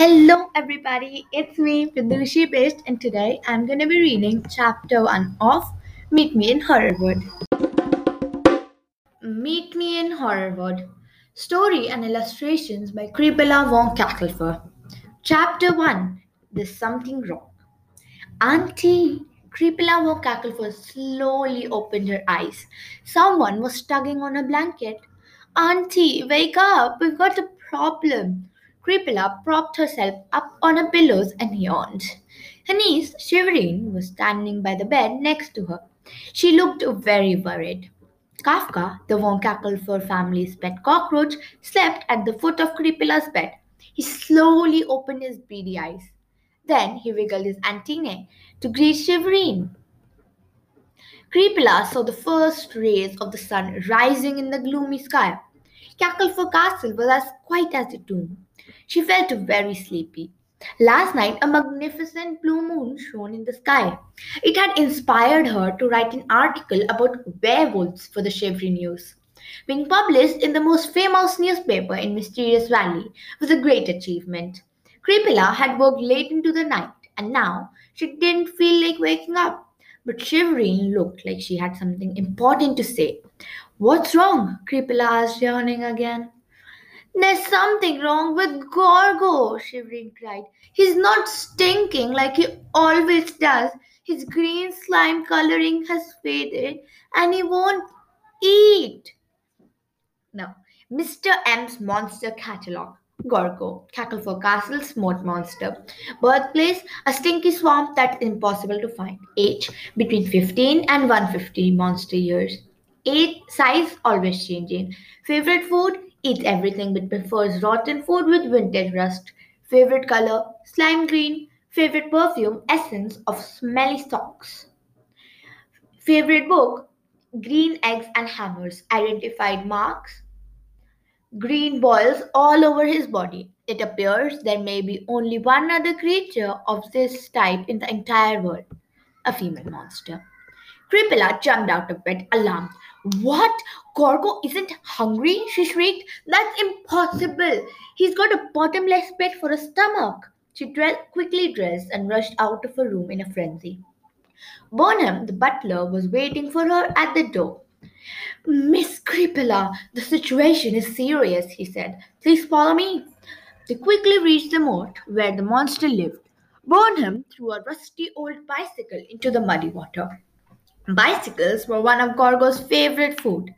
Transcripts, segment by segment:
Hello, everybody. It's me, Vidushi Bisht, and today I'm going to be reading chapter 1 of Meet Me in Horrorwood. Meet Me in Horrorwood. Story and illustrations by Creepella von Cacklefur. Chapter 1 There's Something Wrong. Auntie! Creepella von Cacklefur slowly opened her eyes. Someone was tugging on her blanket. Auntie, wake up! We've got a problem. Creepella propped herself up on her pillows and yawned. Her niece, Shivereen, was standing by the bed next to her. She looked very worried. Kafka, the von Cacklefur family's pet cockroach, slept at the foot of Creepella's bed. He slowly opened his beady eyes. Then he wiggled his antennae to greet Shivereen. Creepella saw the first rays of the sun rising in the gloomy sky. Cacklefur Castle was as quiet as a tomb. She felt very sleepy. Last night, a magnificent blue moon shone in the sky. It had inspired her to write an article about werewolves for the Shivery News. Being published in the most famous newspaper in Mysterious Valley was a great achievement. Creepella had worked late into the night, and now she didn't feel like waking up. But Shivereen looked like she had something important to say. What's wrong? Creepella asked, yawning again. There's something wrong with Gorgo, Shivereen cried. He's not stinking like he always does. His green slime coloring has faded and he won't eat. Now, Mr. M's Monster Catalog. Gorgo, Cacklefur Castle, Smart Monster. Birthplace, a stinky swamp that's impossible to find. Age, between 15 and 150 monster years. Age, size, always changing. Favorite food, Eats everything but prefers rotten food with vintage rust. Favorite color? Slime green. Favorite perfume? Essence of smelly socks. Favorite book? Green eggs and hammers. Identified marks? Green boils all over his body. It appears there may be only one other creature of this type in the entire world a female monster. Creepella jumped out of bed, alarmed. What? Gorgo isn't hungry? she shrieked. That's impossible. He's got a bottomless pit for a stomach. She quickly dressed and rushed out of her room in a frenzy. Boneham, the butler, was waiting for her at the door. Miss Creepella, the situation is serious, he said. Please follow me. They quickly reached the moat where the monster lived. Boneham threw a rusty old bicycle into the muddy water. Bicycles were one of Gorgo's favorite food.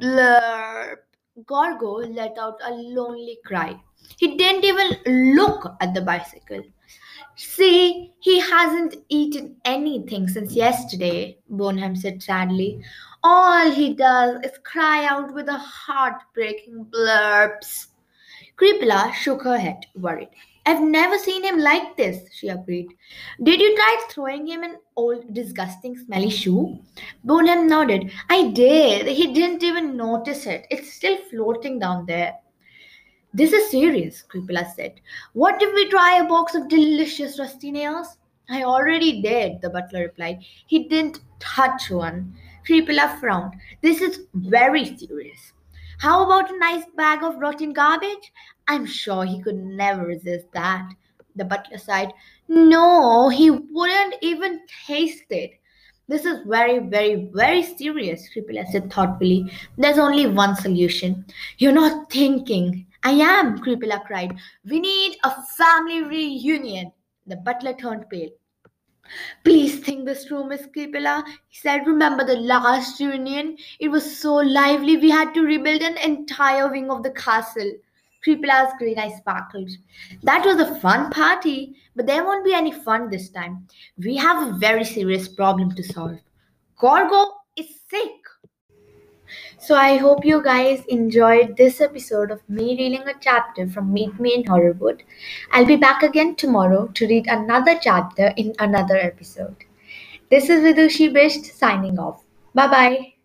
Blurp. Gorgo let out a lonely cry. He didn't even look at the bicycle. See, he hasn't eaten anything since yesterday, Boneham said sadly. All he does is cry out with a heartbreaking blurps. Creepella shook her head, worried. I've never seen him like this, she agreed. Did you try throwing him an old, disgusting, smelly shoe? Boneham nodded. I did. He didn't even notice it. It's still floating down there. This is serious, Creepella said. What if we try a box of delicious rusty nails? I already did, the butler replied. He didn't touch one. Creepella frowned. This is very serious. How about a nice bag of rotten garbage? I'm sure he could never resist that. The butler sighed. No, he wouldn't even taste it. This is very, very, very serious, Creepella said thoughtfully. There's only one solution. You're not thinking. I am, Creepella cried. We need a family reunion. The butler turned pale. Please think this room is Creepella, he said. Remember the last reunion? It was so lively we had to rebuild an entire wing of the castle. Creepella's green eyes sparkled. That was a fun party, but there won't be any fun this time. We have a very serious problem to solve. Gorgo is sick. So I hope you guys enjoyed this episode of me reading a chapter from Meet Me in Horrorwood. I'll be back again tomorrow to read another chapter in another episode. This is Vidushi Bisht signing off. Bye bye.